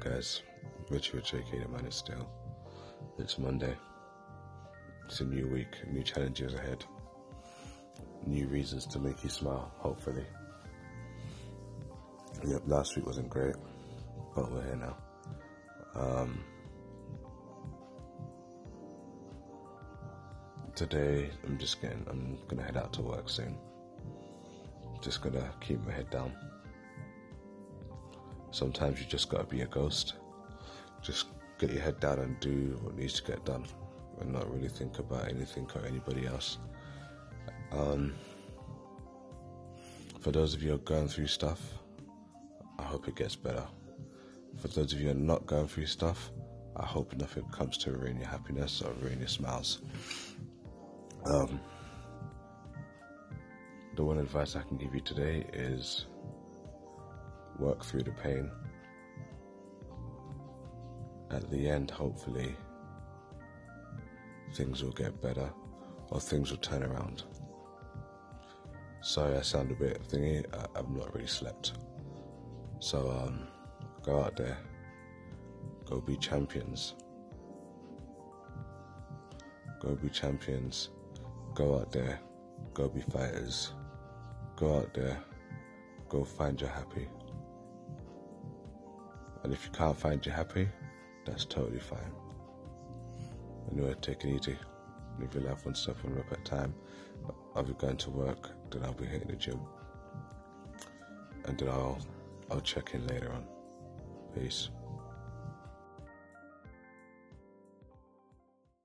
guys? Richard JK, the man is still. It's Monday. It's a new week, new challenges ahead, new reasons to make you smile, hopefully. Yep, last week wasn't great, but we're here now. Um, today, I'm just getting, I'm gonna head out to work soon. Just gonna keep my head down. Sometimes you just gotta be a ghost. Just get your head down and do what needs to get done and not really think about anything or anybody else. Um, for those of you who are going through stuff, I hope it gets better. For those of you who are not going through stuff, I hope nothing comes to ruin your happiness or ruin your smiles. Um, the one advice I can give you today is work through the pain. At the end, hopefully, things will get better or things will turn around. Sorry, I sound a bit thingy. I, have not really slept. So, um, go out there, go be champions. Go be champions. Go out there, go be fighters. Go out there, go find your happy. And if you can't find your happy, that's totally fine. Anyway, take it easy. Live your life one step one rep at a time. I'll be going to work, then I'll be hitting the gym. And then I'll I'll check in later on. Peace.